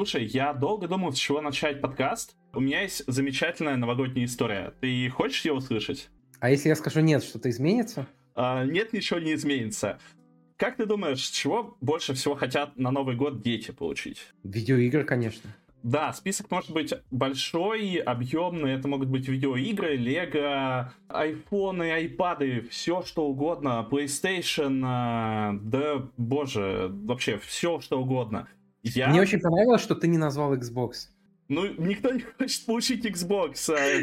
Слушай, я долго думал, с чего начать подкаст. У меня есть замечательная новогодняя история. Ты хочешь ее услышать? А если я скажу нет, что-то изменится? А, нет, ничего не изменится. Как ты думаешь, чего больше всего хотят на Новый год дети получить? Видеоигры, конечно. Да, список может быть большой, объемный. Это могут быть видеоигры, лего, айфоны, айпады, все что угодно, PlayStation, э, да боже, вообще все что угодно. Я... Мне очень понравилось, что ты не назвал Xbox. Ну, никто не хочет получить Xbox.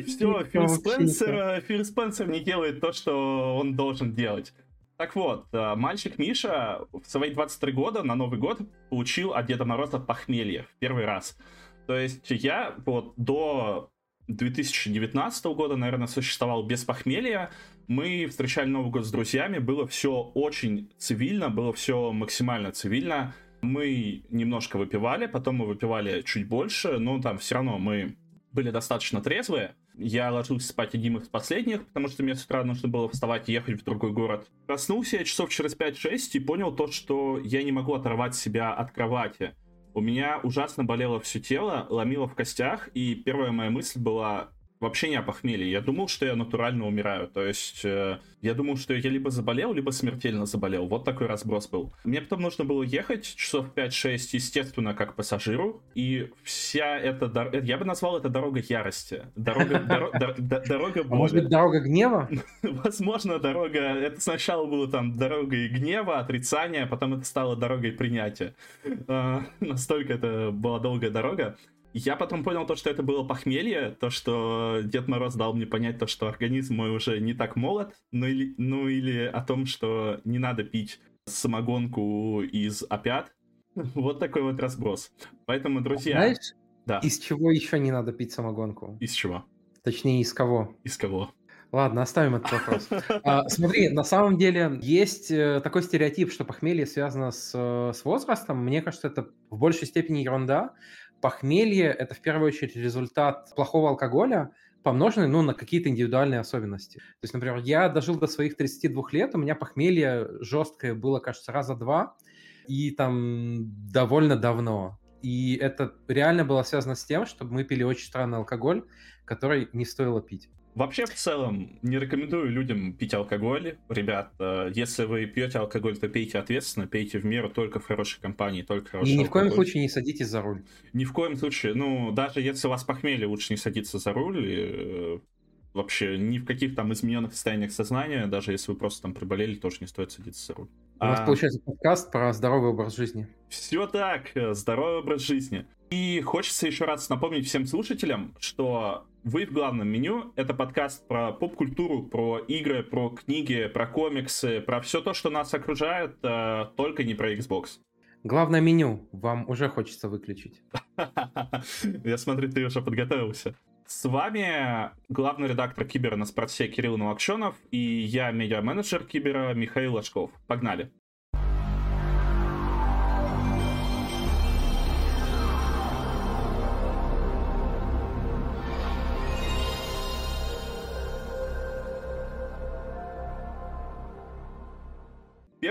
Все, Фил Спенсер, Фил Спенсер не делает то, что он должен делать. Так вот, э, мальчик Миша в свои 23 года на Новый год получил от Деда Мороза похмелье в первый раз. То есть я вот до 2019 года, наверное, существовал без похмелья. Мы встречали Новый год с друзьями, было все очень цивильно, было все максимально цивильно. Мы немножко выпивали, потом мы выпивали чуть больше, но там все равно мы были достаточно трезвые. Я ложился спать одним из последних, потому что мне с утра нужно было вставать и ехать в другой город. Проснулся я часов через 5-6 и понял то, что я не могу оторвать себя от кровати. У меня ужасно болело все тело, ломило в костях, и первая моя мысль была, вообще не о похмелье. Я думал, что я натурально умираю. То есть э, я думал, что я либо заболел, либо смертельно заболел. Вот такой разброс был. Мне потом нужно было ехать часов 5-6, естественно, как пассажиру. И вся эта дорога... Я бы назвал это дорога ярости. Дорога, дорога боли. А может быть, дорога гнева? Возможно, дорога... Это сначала было там дорогой гнева, отрицания, а потом это стало дорогой принятия. Э, настолько это была долгая дорога. Я потом понял то, что это было похмелье, то, что Дед Мороз дал мне понять то, что организм мой уже не так молод, ну или, ну или о том, что не надо пить самогонку из опят. Вот такой вот разброс. Поэтому, друзья... Знаешь, да. из чего еще не надо пить самогонку? Из чего? Точнее, из кого? Из кого? Ладно, оставим этот вопрос. А, смотри, на самом деле есть э, такой стереотип, что похмелье связано с, э, с возрастом. Мне кажется, это в большей степени ерунда, Похмелье – это в первую очередь результат плохого алкоголя, помноженный ну, на какие-то индивидуальные особенности. То есть, например, я дожил до своих 32 лет, у меня похмелье жесткое было, кажется, раза два, и там довольно давно. И это реально было связано с тем, что мы пили очень странный алкоголь, который не стоило пить. Вообще, в целом, не рекомендую людям пить алкоголь. Ребят, э, если вы пьете алкоголь, то пейте ответственно, пейте в меру только в хорошей компании, только хороший И ни в коем случае не садитесь за руль. Ни в коем случае. Ну, даже если у вас похмелье, лучше не садиться за руль. И, э, вообще, ни в каких там измененных состояниях сознания, даже если вы просто там приболели, тоже не стоит садиться за руль. У а... нас получается подкаст про здоровый образ жизни. Все так, э, здоровый образ жизни. И хочется еще раз напомнить всем слушателям, что вы в главном меню. Это подкаст про поп-культуру, про игры, про книги, про комиксы, про все то, что нас окружает, э, только не про Xbox. Главное меню вам уже хочется выключить. Я смотрю, ты уже подготовился. С вами главный редактор Кибера на спорте Кирилл Новокшенов и я, медиа-менеджер Кибера Михаил Ложков. Погнали!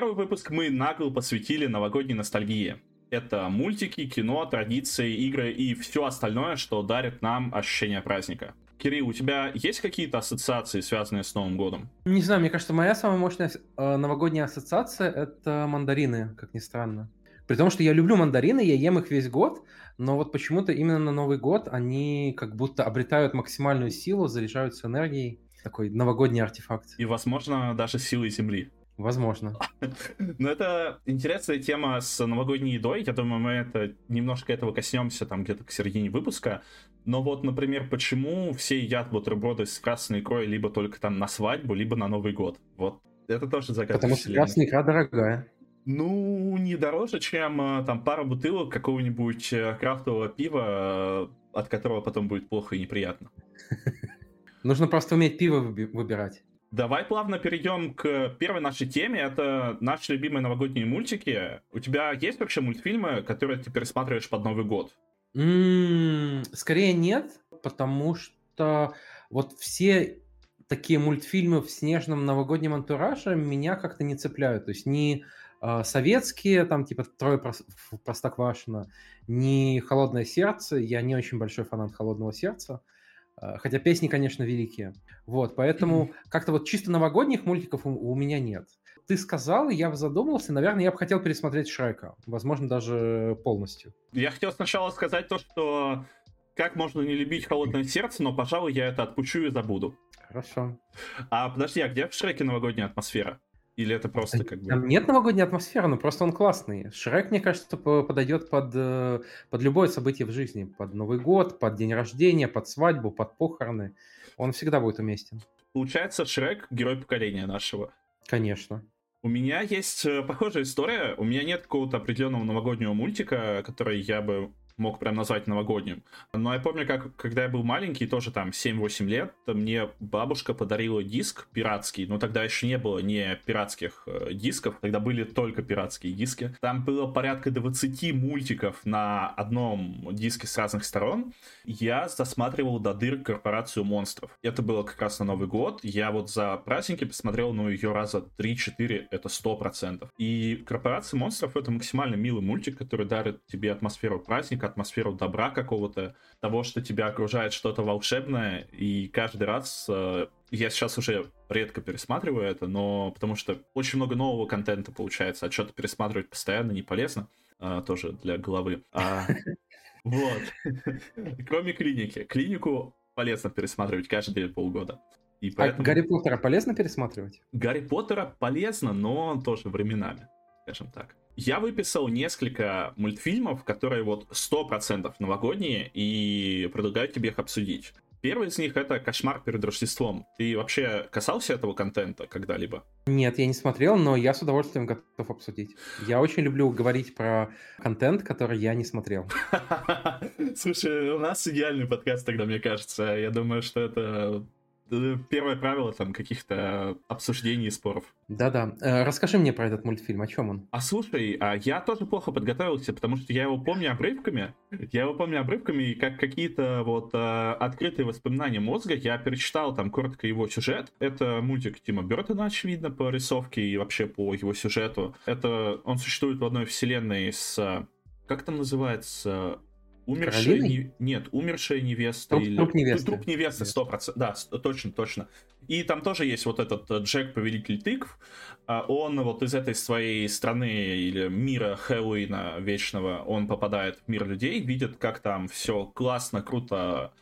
Первый выпуск мы нагло посвятили новогодней ностальгии. Это мультики, кино, традиции, игры и все остальное, что дарит нам ощущение праздника. Кирилл, у тебя есть какие-то ассоциации, связанные с Новым годом? Не знаю, мне кажется, моя самая мощная э, новогодняя ассоциация — это мандарины, как ни странно. При том, что я люблю мандарины, я ем их весь год, но вот почему-то именно на Новый год они как будто обретают максимальную силу, заряжаются энергией. Такой новогодний артефакт. И, возможно, даже силой Земли. Возможно. Но это интересная тема с новогодней едой. Я думаю, мы это немножко этого коснемся там где-то к середине выпуска. Но вот, например, почему все едят бутерброды с красной икрой либо только там на свадьбу, либо на Новый год? Вот это тоже загадка Потому что красная икра дорогая. Ну, не дороже, чем э, там пара бутылок какого-нибудь э, крафтового пива, э, от которого потом будет плохо и неприятно. Нужно просто уметь пиво выбирать. Давай плавно перейдем к первой нашей теме. Это наши любимые новогодние мультики. У тебя есть вообще мультфильмы, которые ты пересматриваешь под Новый год? м скорее нет, потому что вот все такие мультфильмы в снежном новогоднем антураже меня как-то не цепляют. То есть э, А, советские, там типа Трое Простоквашино, не Холодное сердце. Я не очень большой фанат Холодного сердца. А, хотя песни, конечно, великие. Вот, поэтому как-то вот чисто новогодних мультиков у, у меня нет. Ты сказал, я задумался, наверное, я бы хотел пересмотреть Шрека. Возможно, даже полностью. Я хотел сначала сказать то, что как можно не любить холодное сердце, но, пожалуй, я это отпущу и забуду. Хорошо. А подожди, а где в Шреке новогодняя атмосфера? Или это просто как бы... Там нет новогодней атмосферы, но просто он классный. Шрек, мне кажется, подойдет под, э, под любое событие в жизни. Под Новый год, под день рождения, под свадьбу, под похороны. Он всегда будет уместен. Получается, Шрек — герой поколения нашего. Конечно. У меня есть э, похожая история. У меня нет какого-то определенного новогоднего мультика, который я бы мог прям назвать новогодним. Но я помню, как когда я был маленький, тоже там 7-8 лет, мне бабушка подарила диск пиратский, но тогда еще не было не пиратских э, дисков, тогда были только пиратские диски. Там было порядка 20 мультиков на одном диске с разных сторон. Я засматривал до дыр корпорацию монстров. Это было как раз на Новый год. Я вот за праздники посмотрел, ну, ее раза 3-4, это 100%. И корпорация монстров это максимально милый мультик, который дарит тебе атмосферу праздника, атмосферу добра какого-то, того, что тебя окружает что-то волшебное, и каждый раз э, я сейчас уже редко пересматриваю это, но потому что очень много нового контента получается, а что-то пересматривать постоянно не полезно, а, тоже для головы. А, вот. Кроме клиники. Клинику полезно пересматривать каждые полгода. И а поэтому... А Гарри Поттера полезно пересматривать? Гарри Поттера полезно, но тоже временами, скажем так. Я выписал несколько мультфильмов, которые вот 100% новогодние, и предлагаю тебе их обсудить. Первый из них это «Кошмар перед Рождеством». Ты вообще касался этого контента когда-либо? Нет, я не смотрел, но я с удовольствием готов обсудить. Я очень люблю говорить про контент, который я не смотрел. Слушай, у нас идеальный подкаст тогда, мне кажется. Я думаю, что это первое правило там каких-то обсуждений и споров. Да-да. Э, расскажи мне про этот мультфильм, о чем он? А слушай, а я тоже плохо подготовился, потому что я его помню обрывками. Я его помню обрывками, и как какие-то вот э, открытые воспоминания мозга. Я перечитал там коротко его сюжет. Это мультик Тима Бертона, очевидно, по рисовке и вообще по его сюжету. Это он существует в одной вселенной с как там называется? Умершая не... Нет, умершая невеста. Труп, или... труп невесты. Труп невесты, сто процентов. Да, точно, точно. И там тоже есть вот этот э, Джек, повелитель тыкв. А он вот из этой своей страны или мира Хэллоуина вечного, он попадает в мир людей, видит, как там все классно, круто,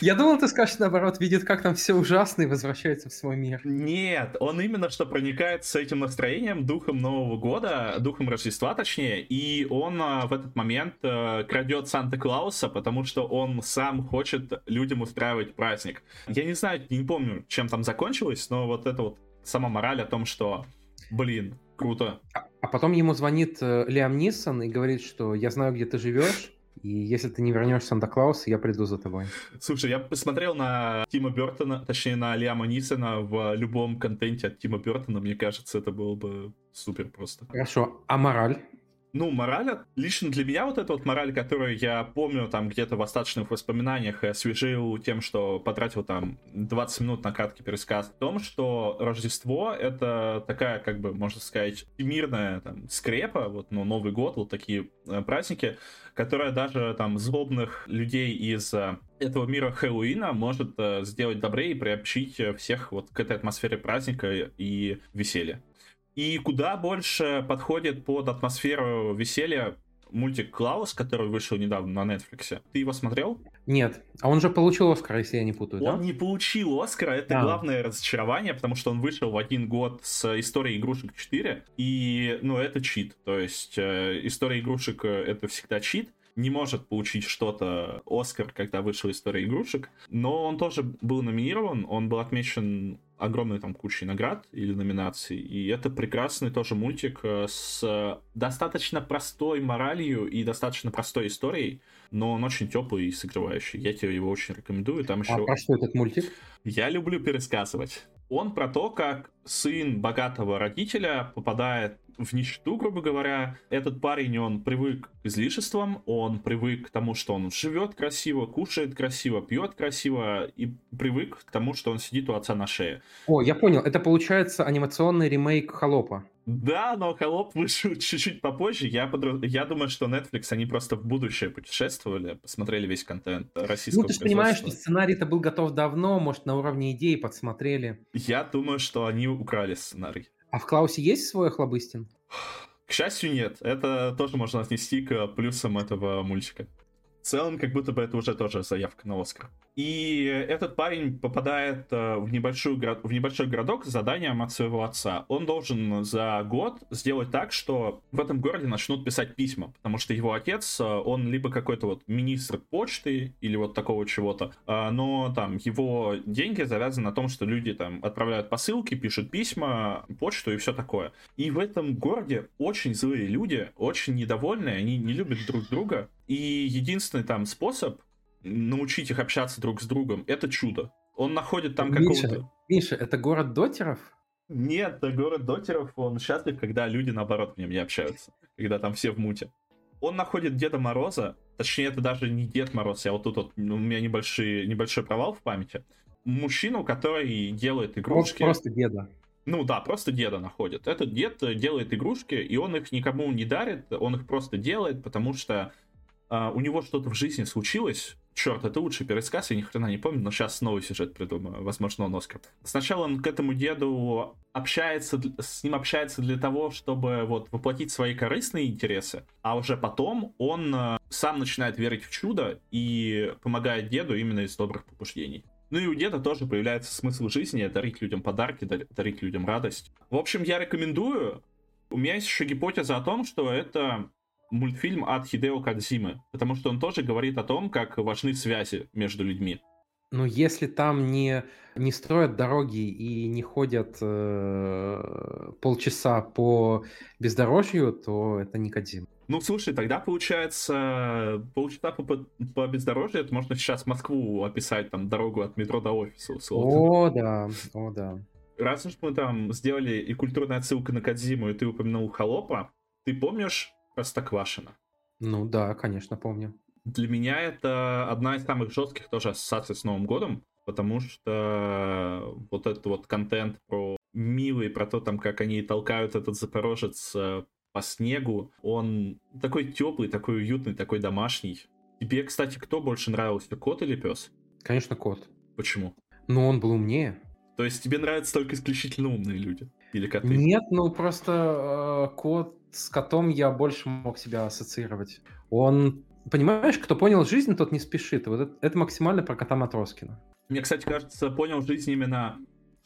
Я думал, ты скажешь наоборот, видит, как там все ужасно и возвращается в свой мир. Нет, он именно что проникает с этим настроением, духом Нового года, духом Рождества точнее, и он а, в этот момент а, крадет Санта-Клауса, потому что он сам хочет людям устраивать праздник. Я не знаю, не помню, чем там закончилось, но вот это вот сама мораль о том, что, блин, круто. А, а потом ему звонит э, Лиам Ниссон и говорит, что я знаю, где ты живешь, и если ты не вернешь Санта-Клаус, я приду за тобой. Слушай, я посмотрел на Тима Бертона, точнее на Лиама Нисона в любом контенте от Тима Бертона. Мне кажется, это было бы супер просто. Хорошо. А мораль? Ну, мораль, лично для меня вот эта вот мораль, которую я помню там где-то в остаточных воспоминаниях освежил тем, что потратил там 20 минут на краткий пересказ, в том, что Рождество — это такая, как бы, можно сказать, мирная там скрепа, вот, ну, Новый год, вот такие э, праздники, которая даже там злобных людей из э, этого мира Хэллоуина может э, сделать добрее и приобщить всех вот к этой атмосфере праздника и веселья. И куда больше подходит под атмосферу веселья мультик Клаус, который вышел недавно на Netflix. Ты его смотрел? Нет. А он же получил Оскар, если я не путаю, Он да? не получил Оскара, это а. главное разочарование, потому что он вышел в один год с историей игрушек 4, и, ну, это чит. То есть, э, история игрушек это всегда чит не может получить что-то Оскар, когда вышла история игрушек, но он тоже был номинирован, он был отмечен огромной там кучей наград или номинаций, и это прекрасный тоже мультик э, с достаточно простой моралью и достаточно простой историей, но он очень теплый и согревающий. Я тебе его очень рекомендую. Там еще... А про что этот мультик? Я люблю пересказывать. Он про то, как сын богатого родителя попадает в нищету, грубо говоря. Этот парень, он привык к излишествам, он привык к тому, что он живет красиво, кушает красиво, пьет красиво и привык к тому, что он сидит у отца на шее. О, я понял, это получается анимационный ремейк Холопа. Да, но Холоп вышел чуть-чуть попозже. Я, подр... я думаю, что Netflix, они просто в будущее путешествовали, посмотрели весь контент российского Ну, ты же понимаешь, что сценарий-то был готов давно, может, на уровне идеи подсмотрели. Я думаю, что они украли сценарий. А в Клаусе есть свой Охлобыстин? К счастью, нет. Это тоже можно отнести к плюсам этого мультика целом, как будто бы это уже тоже заявка на Оскар. И этот парень попадает э, в, небольшую, в небольшой городок с заданием от своего отца. Он должен за год сделать так, что в этом городе начнут писать письма, потому что его отец, э, он либо какой-то вот министр почты или вот такого чего-то, э, но там его деньги завязаны на том, что люди там отправляют посылки, пишут письма, почту и все такое. И в этом городе очень злые люди, очень недовольные, они не любят друг друга, и единственный там способ научить их общаться друг с другом, это чудо. Он находит там какого-то... Миша, это город дотеров? Нет, это город дотеров, он счастлив, когда люди, наоборот, в нем не общаются. Когда там все в муте. Он находит Деда Мороза, точнее, это даже не Дед Мороз, я вот тут вот, ну, у меня небольшой, небольшой провал в памяти. Мужчину, который делает игрушки... Просто деда. Ну да, просто деда находит. Этот дед делает игрушки, и он их никому не дарит, он их просто делает, потому что а, у него что-то в жизни случилось, черт, это лучший пересказ, я ни хрена не помню, но сейчас новый сюжет придумаю, возможно, он Оскар. Сначала он к этому деду общается, с ним общается для того, чтобы вот воплотить свои корыстные интересы, а уже потом он э, сам начинает верить в чудо и помогает деду именно из добрых побуждений. Ну и у деда тоже появляется смысл жизни, дарить людям подарки, дарить людям радость. В общем, я рекомендую. У меня есть еще гипотеза о том, что это мультфильм от Хидео Кадзимы, потому что он тоже говорит о том, как важны связи между людьми. Ну, если там не, не строят дороги и не ходят э, полчаса по бездорожью, то это не Кадзим. Ну, слушай, тогда получается полчаса по, по бездорожью, это можно сейчас Москву описать, там, дорогу от метро до офиса, условно. О, да, о, да. Раз уж мы там сделали и культурная отсылка на Кадзиму, и ты упомянул Холопа, ты помнишь Простоквашино. Ну да, конечно, помню. Для меня это одна из самых жестких тоже ассоциаций с Новым годом, потому что вот этот вот контент про милый, про то, там, как они толкают этот запорожец э, по снегу, он такой теплый, такой уютный, такой домашний. Тебе, кстати, кто больше нравился, кот или пес? Конечно, кот. Почему? Ну, он был умнее. То есть тебе нравятся только исключительно умные люди? Или коты? Нет, ну просто э, кот с котом я больше мог себя ассоциировать. Он, понимаешь, кто понял жизнь, тот не спешит. Вот это, это максимально про кота Матроскина. Мне, кстати, кажется, понял жизнь именно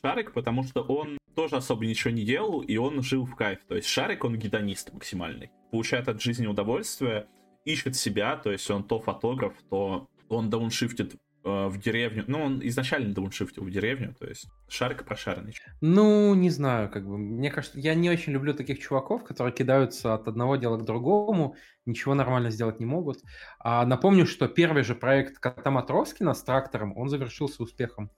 Шарик, потому что он тоже особо ничего не делал, и он жил в кайф. То есть Шарик, он гедонист максимальный. Получает от жизни удовольствие, ищет себя, то есть он то фотограф, то он дауншифтит в деревню. Ну, он изначально дауншифтил в деревню, то есть шарик прошаренный. Ну, не знаю, как бы. Мне кажется, я не очень люблю таких чуваков, которые кидаются от одного дела к другому, ничего нормально сделать не могут. А напомню, что первый же проект кота Матроскина с трактором, он завершился успехом.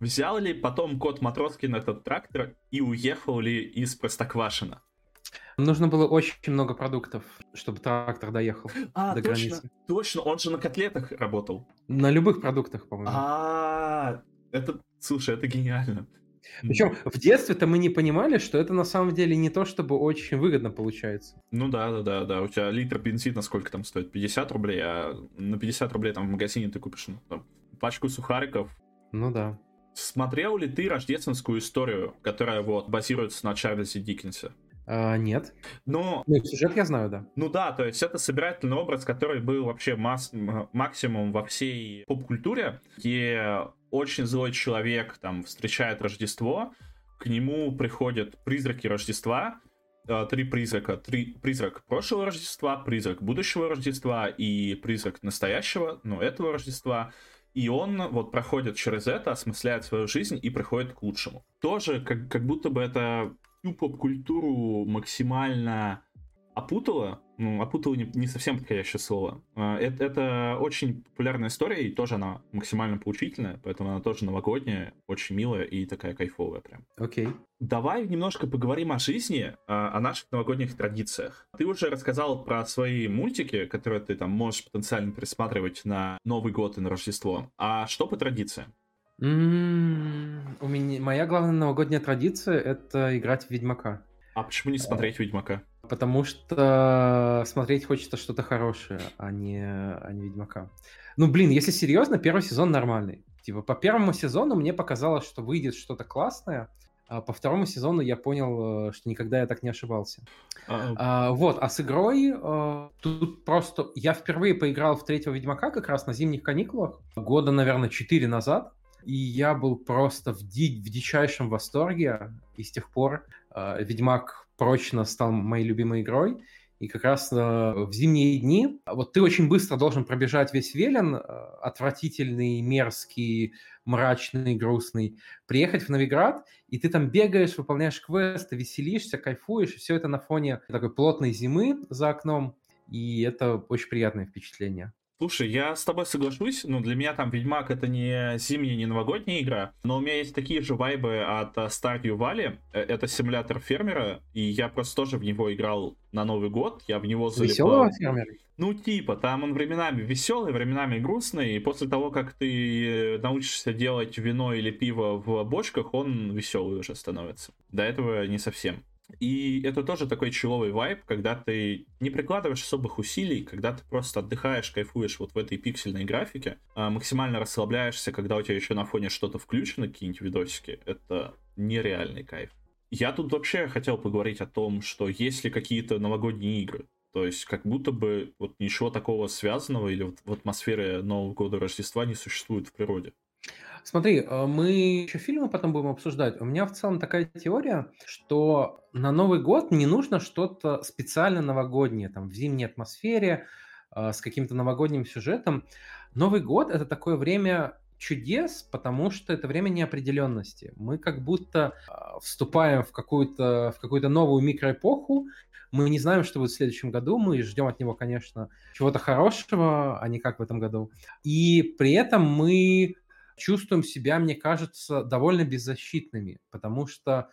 Взял ли потом кот Матроскин этот трактор и уехал ли из Простоквашина? Нужно было очень много продуктов, чтобы трактор доехал а, до точно, границы. Точно, он же на котлетах работал. На любых продуктах, по-моему. А, это, слушай, это гениально. Причем в детстве-то мы не понимали, что это на самом деле не то, чтобы очень выгодно получается. Ну да, да, да, да. У тебя литр бензина сколько там стоит? 50 рублей, а на 50 рублей там в магазине ты купишь ну, там, пачку сухариков. Ну да. Смотрел ли ты рождественскую историю, которая вот базируется на Чарльзе Диккенсе? А, нет. Но... Ну, сюжет я знаю, да. Ну да, то есть это собирательный образ, который был вообще масс... максимум во всей поп-культуре, где очень злой человек там встречает Рождество, к нему приходят призраки Рождества, э, три призрака. Три, призрак прошлого Рождества, призрак будущего Рождества и призрак настоящего, ну, этого Рождества. И он вот проходит через это, осмысляет свою жизнь и приходит к лучшему. Тоже как, как будто бы это всю поп-культуру максимально опутала, ну, опутала не, не совсем подходящее слово. А, это, это очень популярная история, и тоже она максимально поучительная, поэтому она тоже новогодняя, очень милая и такая кайфовая прям. Окей. Okay. Давай немножко поговорим о жизни, а, о наших новогодних традициях. Ты уже рассказал про свои мультики, которые ты там можешь потенциально пересматривать на Новый год и на Рождество. А что по традициям? У меня моя главная новогодняя традиция это играть в Ведьмака. А почему не смотреть Ведьмака? Потому что смотреть хочется что-то хорошее, а не, а не Ведьмака. Ну, блин, если серьезно, первый сезон нормальный. Типа, по первому сезону мне показалось, что выйдет что-то классное, а по второму сезону я понял, э, что никогда я так не ошибался. А, а, вот, а с игрой а, тут просто... Я впервые поиграл в третьего Ведьмака как раз на зимних каникулах, года, наверное, четыре назад, и я был просто в, ди... в дичайшем восторге, и с тех пор а, Ведьмак прочно стал моей любимой игрой. И как раз э, в зимние дни вот ты очень быстро должен пробежать весь Велен, э, отвратительный, мерзкий, мрачный, грустный, приехать в Новиград, и ты там бегаешь, выполняешь квесты, веселишься, кайфуешь, и все это на фоне такой плотной зимы за окном, и это очень приятное впечатление. Слушай, я с тобой соглашусь, но для меня там Ведьмак это не зимняя, не новогодняя игра, но у меня есть такие же вайбы от э, Stardew Valley, э, это симулятор фермера, и я просто тоже в него играл на Новый год, я в него залипал. Веселого фермера? Ну, типа, там он временами веселый, временами грустный, и после того, как ты научишься делать вино или пиво в бочках, он веселый уже становится. До этого не совсем. И это тоже такой человый вайб, когда ты не прикладываешь особых усилий, когда ты просто отдыхаешь, кайфуешь вот в этой пиксельной графике, а максимально расслабляешься, когда у тебя еще на фоне что-то включено, какие-нибудь видосики. Это нереальный кайф. Я тут вообще хотел поговорить о том, что есть ли какие-то новогодние игры. То есть как будто бы вот ничего такого связанного или вот в атмосфере Нового года Рождества не существует в природе. Смотри, э, мы еще фильмы потом будем обсуждать. У меня в целом такая теория, что на Новый год не нужно что-то специально новогоднее, там, в зимней атмосфере, э, с каким-то новогодним сюжетом. Новый год – это такое время чудес, потому что это время неопределенности. Мы как будто э, вступаем в какую-то в какую-то новую микроэпоху, мы не знаем, что будет в следующем году, мы ждем от него, конечно, чего-то хорошего, а не как в этом году. И при этом мы чувствуем себя, мне кажется, довольно беззащитными, потому что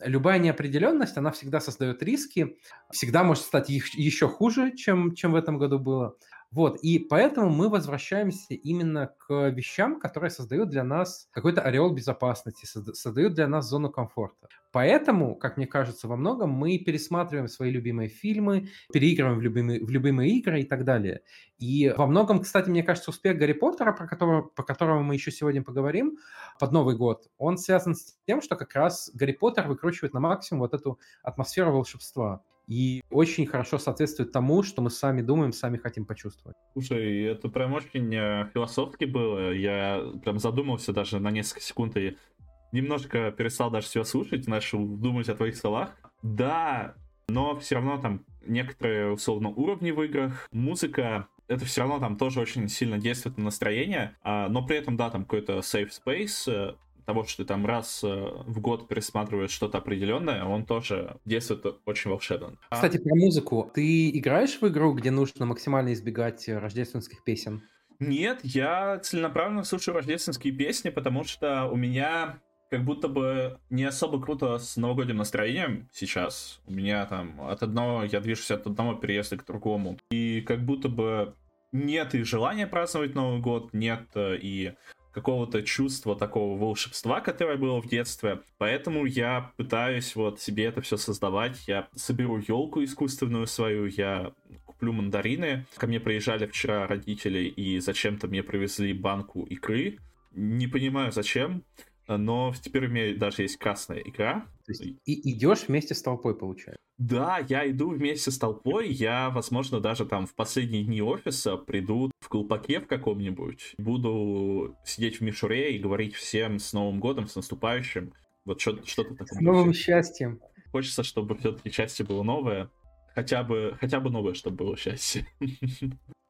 любая неопределенность, она всегда создает риски, всегда может стать еще хуже, чем, чем в этом году было. Вот, и поэтому мы возвращаемся именно к вещам, которые создают для нас какой-то ореол безопасности, создают для нас зону комфорта. Поэтому, как мне кажется, во многом мы пересматриваем свои любимые фильмы, переигрываем в любимые, в любимые игры и так далее. И во многом, кстати, мне кажется, успех Гарри Поттера, про которого, по которому мы еще сегодня поговорим, под Новый год, он связан с тем, что как раз Гарри Поттер выкручивает на максимум вот эту атмосферу волшебства и очень хорошо соответствует тому, что мы сами думаем, сами хотим почувствовать. Слушай, это прям очень э, философски было. Я прям задумался даже на несколько секунд и немножко перестал даже себя слушать, начал думать о твоих словах. Да, но все равно там некоторые, условно, уровни в играх, музыка, это все равно там тоже очень сильно действует на настроение, а, но при этом, да, там какой-то safe space, э, того, что ты там раз э, в год пересматриваешь что-то определенное, он тоже действует очень волшебно. А Кстати, про музыку. Ты играешь в игру, где нужно максимально избегать э, рождественских песен? Нет, я целенаправленно слушаю рождественские песни, потому что у меня как будто бы не особо круто с новогодним настроением сейчас. У меня там от одного, я движусь от одного переезда к другому. И как будто бы нет и желания праздновать Новый год, нет э, и какого-то чувства такого волшебства, которое было в детстве. Поэтому я пытаюсь вот себе это все создавать. Я соберу елку искусственную свою, я куплю мандарины. Ко мне приезжали вчера родители и зачем-то мне привезли банку икры. Не понимаю зачем, но теперь у меня даже есть красная икра. То есть и идешь вместе с толпой, получается? Да, я иду вместе с толпой. Я, возможно, даже там в последние дни офиса приду в колпаке в каком-нибудь. Буду сидеть в мишуре и говорить всем с Новым годом, с наступающим. Вот что-то что такое. С новым счастьем. Хочется, чтобы все-таки счастье было новое. Хотя бы, хотя бы новое, чтобы было счастье.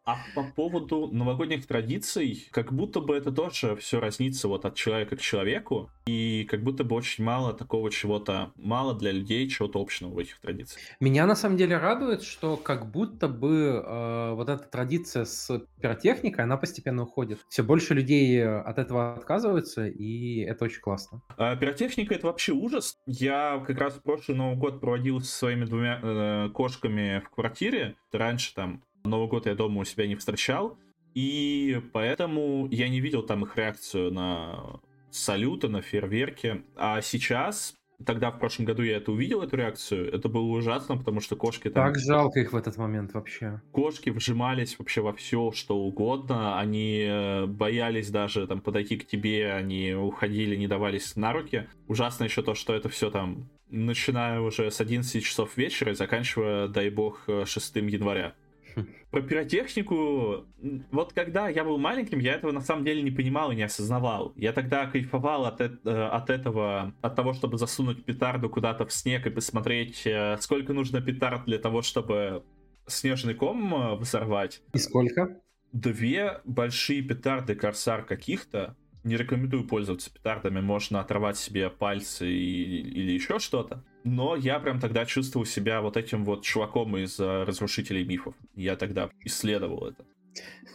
А по поводу новогодних традиций, как будто бы это тоже все разнится вот от человека к человеку, и как будто бы очень мало такого чего-то, мало для людей чего-то общего в этих традициях. Меня на самом деле радует, что как будто бы э, вот эта традиция с пиротехникой, она постепенно уходит. Все больше людей от этого отказываются, и это очень классно. А, пиротехника это вообще ужас. Я как раз прошлый Новый год проводил со своими двумя э, кошками в квартире. Раньше там Новый год я дома у себя не встречал, и поэтому я не видел там их реакцию на салюты, на фейерверки. А сейчас тогда в прошлом году я это увидел, эту реакцию, это было ужасно, потому что кошки там... Так жалко их в этот момент вообще. Кошки вжимались вообще во все, что угодно, они э, боялись даже там подойти к тебе, они уходили, не давались на руки. Ужасно еще то, что это все там начиная уже с 11 часов вечера и заканчивая, дай бог, 6 января. Про пиротехнику, вот когда я был маленьким, я этого на самом деле не понимал и не осознавал. Я тогда кайфовал от, э, от этого, от того, чтобы засунуть петарду куда-то в снег и посмотреть, э, сколько нужно петард для того, чтобы снежный ком э, взорвать. И сколько? Две большие петарды Корсар каких-то. Не рекомендую пользоваться петардами, можно оторвать себе пальцы и, или еще что-то но я прям тогда чувствовал себя вот этим вот чуваком из uh, разрушителей мифов. Я тогда исследовал это.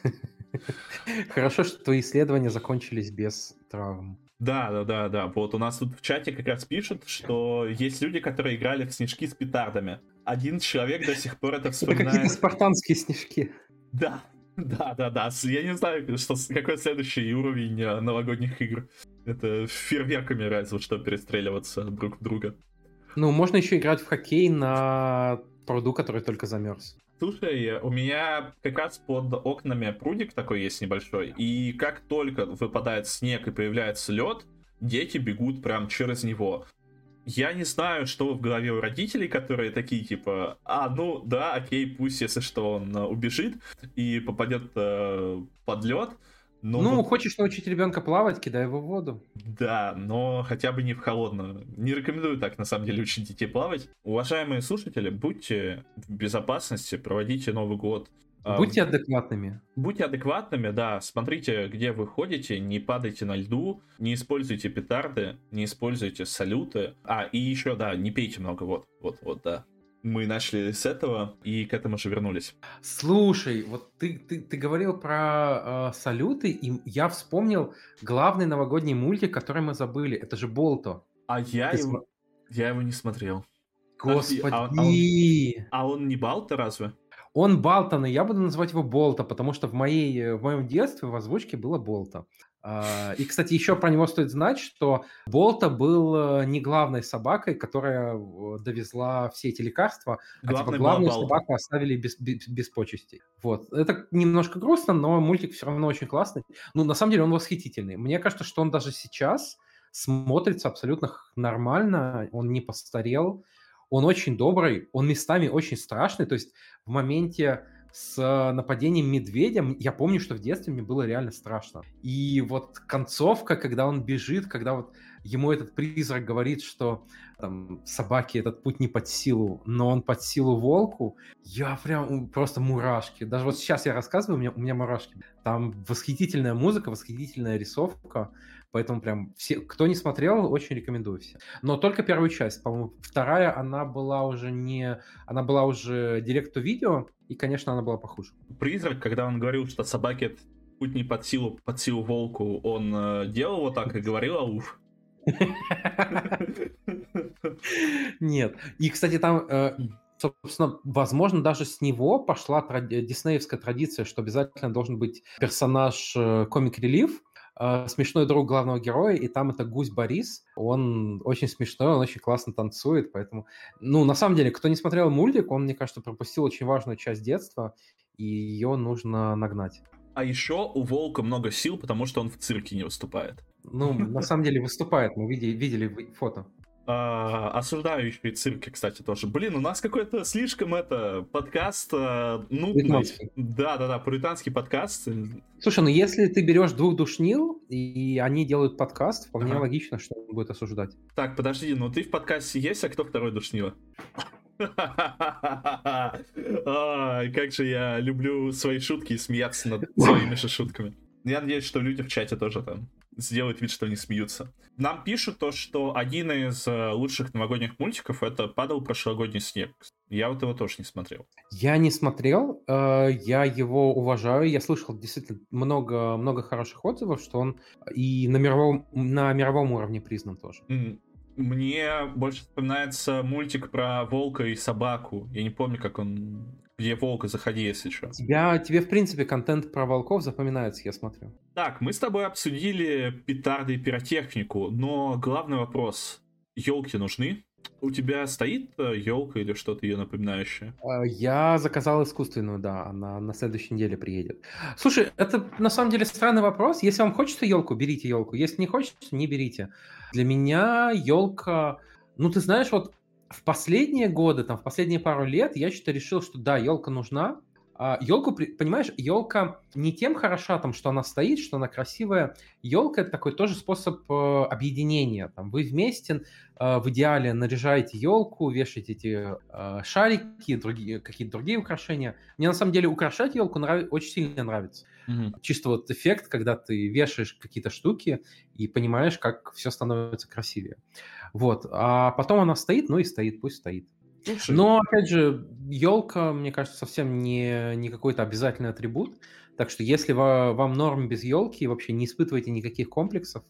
Хорошо, что твои исследования закончились без травм. Да, да, да, да. Вот у нас тут в чате как раз пишут, что есть люди, которые играли в снежки с петардами. Один человек до сих пор это вспоминает. Это какие-то спартанские снежки. Да, да, да, да. Я не знаю, что, какой следующий уровень э, новогодних игр. Это фейерверками разве что перестреливаться друг в друга. Ну, можно еще играть в хоккей на пруду, который только замерз. Слушай, у меня как раз под окнами прудик такой есть небольшой, и как только выпадает снег и появляется лед, дети бегут прям через него. Я не знаю, что в голове у родителей, которые такие типа, а, ну да, окей, пусть, если что, он э, убежит и попадет э, под лед, но ну, вот... хочешь научить ребенка плавать, кидай его в воду. Да, но хотя бы не в холодную. Не рекомендую так, на самом деле, учить детей плавать. Уважаемые слушатели, будьте в безопасности, проводите Новый год. Будьте адекватными. Будьте адекватными, да. Смотрите, где вы ходите, не падайте на льду, не используйте петарды, не используйте салюты. А, и еще, да, не пейте много, вот, вот, вот, да мы начали с этого и к этому же вернулись. Слушай, вот ты, ты, ты говорил про э, салюты, и я вспомнил главный новогодний мультик, который мы забыли. Это же Болто. А я, его, см... я его не смотрел. Господи! А, а, он, а он не Балта разве? Он Балта, но я буду называть его Болта, потому что в, моей, в моем детстве в озвучке было Болта. А, и, кстати, еще про него стоит знать, что Болта был э, не главной собакой, которая довезла все эти лекарства, Главный а типа главную собаку оставили без, без, без почестей. Вот. Это немножко грустно, но мультик все равно очень классный. Ну, на самом деле он восхитительный. Мне кажется, что он даже сейчас смотрится абсолютно нормально, он не постарел, он очень добрый, он местами очень страшный, то есть в моменте с э, нападением медведя, я помню, что в детстве мне было реально страшно. И вот концовка, когда он бежит, когда вот ему этот призрак говорит, что там, собаке этот путь не под силу, но он под силу волку, я прям просто мурашки. Даже вот сейчас я рассказываю, у меня, у меня мурашки. Там восхитительная музыка, восхитительная рисовка, поэтому прям все, кто не смотрел, очень рекомендую все. Но только первую часть, по-моему, вторая, она была уже не, она была уже директ-видео, и, конечно, она была похуже. Призрак, когда он говорил, что собаке путь не под силу, под силу волку, он э, делал вот так и говорил ауф. Нет. И, кстати, там, э, собственно, возможно, даже с него пошла тради- диснеевская традиция, что обязательно должен быть персонаж комик-релив, э, смешной друг главного героя, и там это Гусь Борис. Он очень смешной, он очень классно танцует, поэтому... Ну, на самом деле, кто не смотрел мультик, он, мне кажется, пропустил очень важную часть детства, и ее нужно нагнать. А еще у Волка много сил, потому что он в цирке не выступает. Ну, на самом деле выступает, мы видели, видели фото. А, осуждающие цирки, кстати, тоже. Блин, у нас какой-то слишком это подкаст а, нудный. Да, да, да, пуританский подкаст. Слушай, ну если ты берешь двух душнил, и они делают подкаст, вполне ага. логично, что он будет осуждать. Так, подожди, ну ты в подкасте есть, а кто второй душнила? Как же я люблю свои шутки и смеяться над своими же шутками. Я надеюсь, что люди в чате тоже там сделают вид, что они смеются. Нам пишут то, что один из э, лучших новогодних мультиков это «Падал прошлогодний снег». Я вот его тоже не смотрел. Я не смотрел, э, я его уважаю, я слышал действительно много, много хороших отзывов, что он и на мировом, на мировом уровне признан тоже. Мне больше вспоминается мультик про волка и собаку. Я не помню, как он... Где волка заходи, если что. Тебя, тебе, в принципе, контент про волков запоминается, я смотрю. Так, мы с тобой обсудили петарды и пиротехнику, но главный вопрос. елки нужны. У тебя стоит елка или что-то ее напоминающее? А, я заказал искусственную, да, она на следующей неделе приедет. Слушай, это на самом деле странный вопрос. Если вам хочется елку, берите елку. Если не хочется, не берите. Для меня елка, ну ты знаешь, вот в последние годы, там, в последние пару лет я что-то решил, что да, елка нужна, елку, а, понимаешь, елка не тем хороша, там, что она стоит, что она красивая. Елка это такой тоже способ э, объединения. Там, вы вместе э, в идеале наряжаете елку, вешаете эти э, шарики, другие, какие-то другие украшения. Мне на самом деле украшать елку нрав... очень сильно нравится. Mm-hmm. Чисто вот эффект, когда ты вешаешь какие-то штуки и понимаешь, как все становится красивее. Вот. А потом она стоит, ну и стоит, пусть стоит. Слушай. Но, опять же, елка, мне кажется, совсем не, не какой-то обязательный атрибут. Так что если вам норм без елки, вообще не испытывайте никаких комплексов,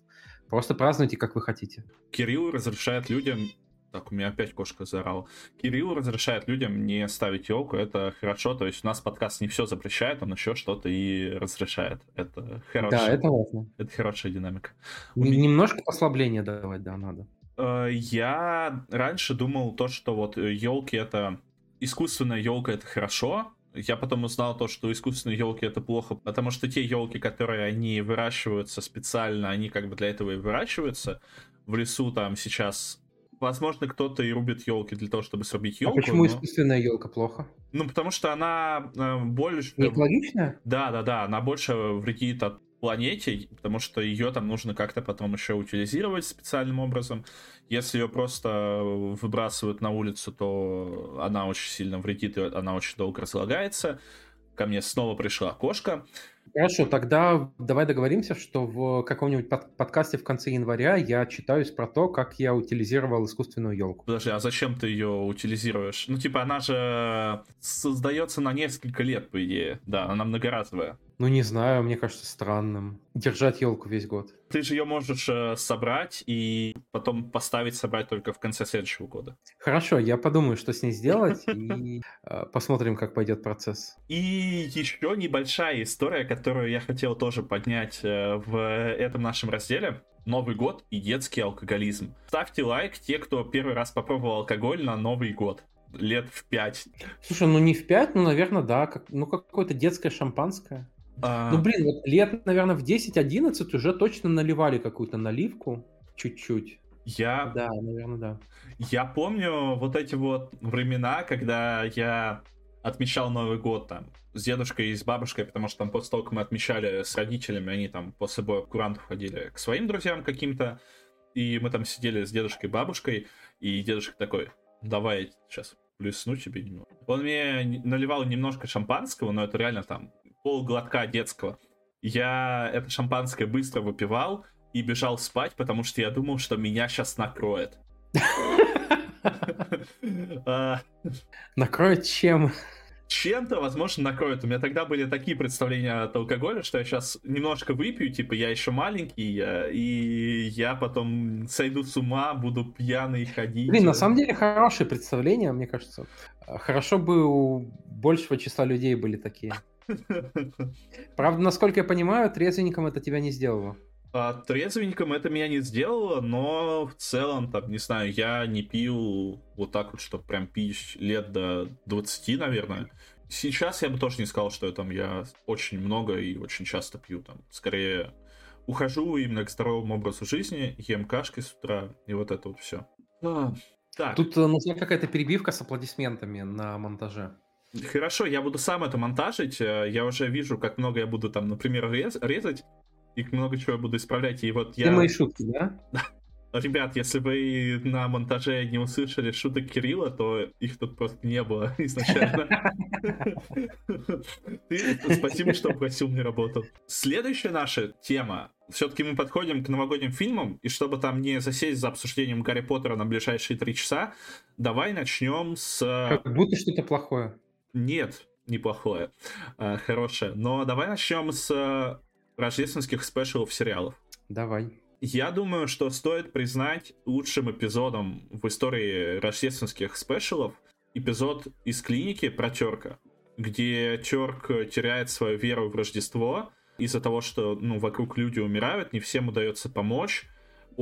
просто празднуйте, как вы хотите. Кирилл разрешает людям так, у меня опять кошка заорала. Кирилл разрешает людям не ставить елку, это хорошо. То есть у нас подкаст не все запрещает, он еще что-то и разрешает. Это хорошо. Да, это важно. Это хорошая динамика. Немножко послабления давать, да, надо. Э, я раньше думал то, что вот елки это искусственная елка это хорошо. Я потом узнал то, что искусственные елки это плохо, потому что те елки, которые они выращиваются специально, они как бы для этого и выращиваются. В лесу там сейчас Возможно, кто-то и рубит елки для того, чтобы срубить елку. А почему но... искусственная елка плохо? Ну, потому что она э, больше... Экологичная? Да, да, да. Она больше вредит от планете, потому что ее там нужно как-то потом еще утилизировать специальным образом. Если ее просто выбрасывают на улицу, то она очень сильно вредит, и она очень долго разлагается. Ко мне снова пришла кошка. Хорошо, тогда давай договоримся, что в каком-нибудь под подкасте в конце января я читаюсь про то, как я утилизировал искусственную елку. Подожди, а зачем ты ее утилизируешь? Ну, типа, она же создается на несколько лет, по идее. Да, она многоразовая. Ну, не знаю, мне кажется странным. Держать елку весь год. Ты же ее можешь э, собрать и потом поставить собрать только в конце следующего года. Хорошо, я подумаю, что с ней сделать, и э, посмотрим, как пойдет процесс. И еще небольшая история, которую я хотел тоже поднять э, в этом нашем разделе. Новый год и детский алкоголизм. Ставьте лайк те, кто первый раз попробовал алкоголь на Новый год лет в пять. Слушай, ну не в пять, ну, наверное, да. Как, ну, какое-то детское шампанское. А... Ну, блин, вот лет, наверное, в 10-11 уже точно наливали какую-то наливку чуть-чуть. Я... Да, наверное, да. Я помню вот эти вот времена, когда я отмечал Новый год там с дедушкой и с бабушкой, потому что там после того, как мы отмечали с родителями, они там после боя курантов ходили к своим друзьям каким-то, и мы там сидели с дедушкой и бабушкой, и дедушка такой, давай сейчас плюсну тебе немного. Он мне наливал немножко шампанского, но это реально там пол глотка детского. Я это шампанское быстро выпивал и бежал спать, потому что я думал, что меня сейчас накроет. А. Накроет чем? Чем-то, возможно, накроет. У меня тогда были такие представления от алкоголя, что я сейчас немножко выпью, типа, я еще маленький, и я потом сойду с ума, буду пьяный ходить. Блин, на самом деле хорошие представления, мне кажется. Хорошо бы у большего числа людей были такие. Правда, насколько я понимаю, трезвенником это тебя не сделало. А, трезвенником это меня не сделало, но в целом, там, не знаю, я не пил вот так вот, чтобы прям пить лет до 20, наверное. Сейчас я бы тоже не сказал, что там я очень много и очень часто пью. Там, скорее, ухожу именно к здоровому образу жизни, ем кашки с утра, и вот это вот все. А, так. Тут э, нужна какая-то перебивка с аплодисментами на монтаже. Хорошо, я буду сам это монтажить. Э, я уже вижу, как много я буду там, например, рез резать, и много чего я буду исправлять. И вот я... Ты мои шутки, да? Ребят, если вы на монтаже не услышали шуток Кирилла, то их тут просто не было изначально. Спасибо, что просил мне работу. Следующая наша тема. Все-таки мы подходим к новогодним фильмам, и чтобы там не засесть за обсуждением Гарри Поттера на ближайшие три часа, давай начнем с... Как будто что-то плохое. Нет, неплохое, а, хорошее. Но давай начнем с э, рождественских спешалов сериалов. Давай. Я думаю, что стоит признать лучшим эпизодом в истории рождественских спешалов эпизод из клиники про Терка, где Терк теряет свою веру в Рождество из-за того, что ну, вокруг люди умирают, не всем удается помочь,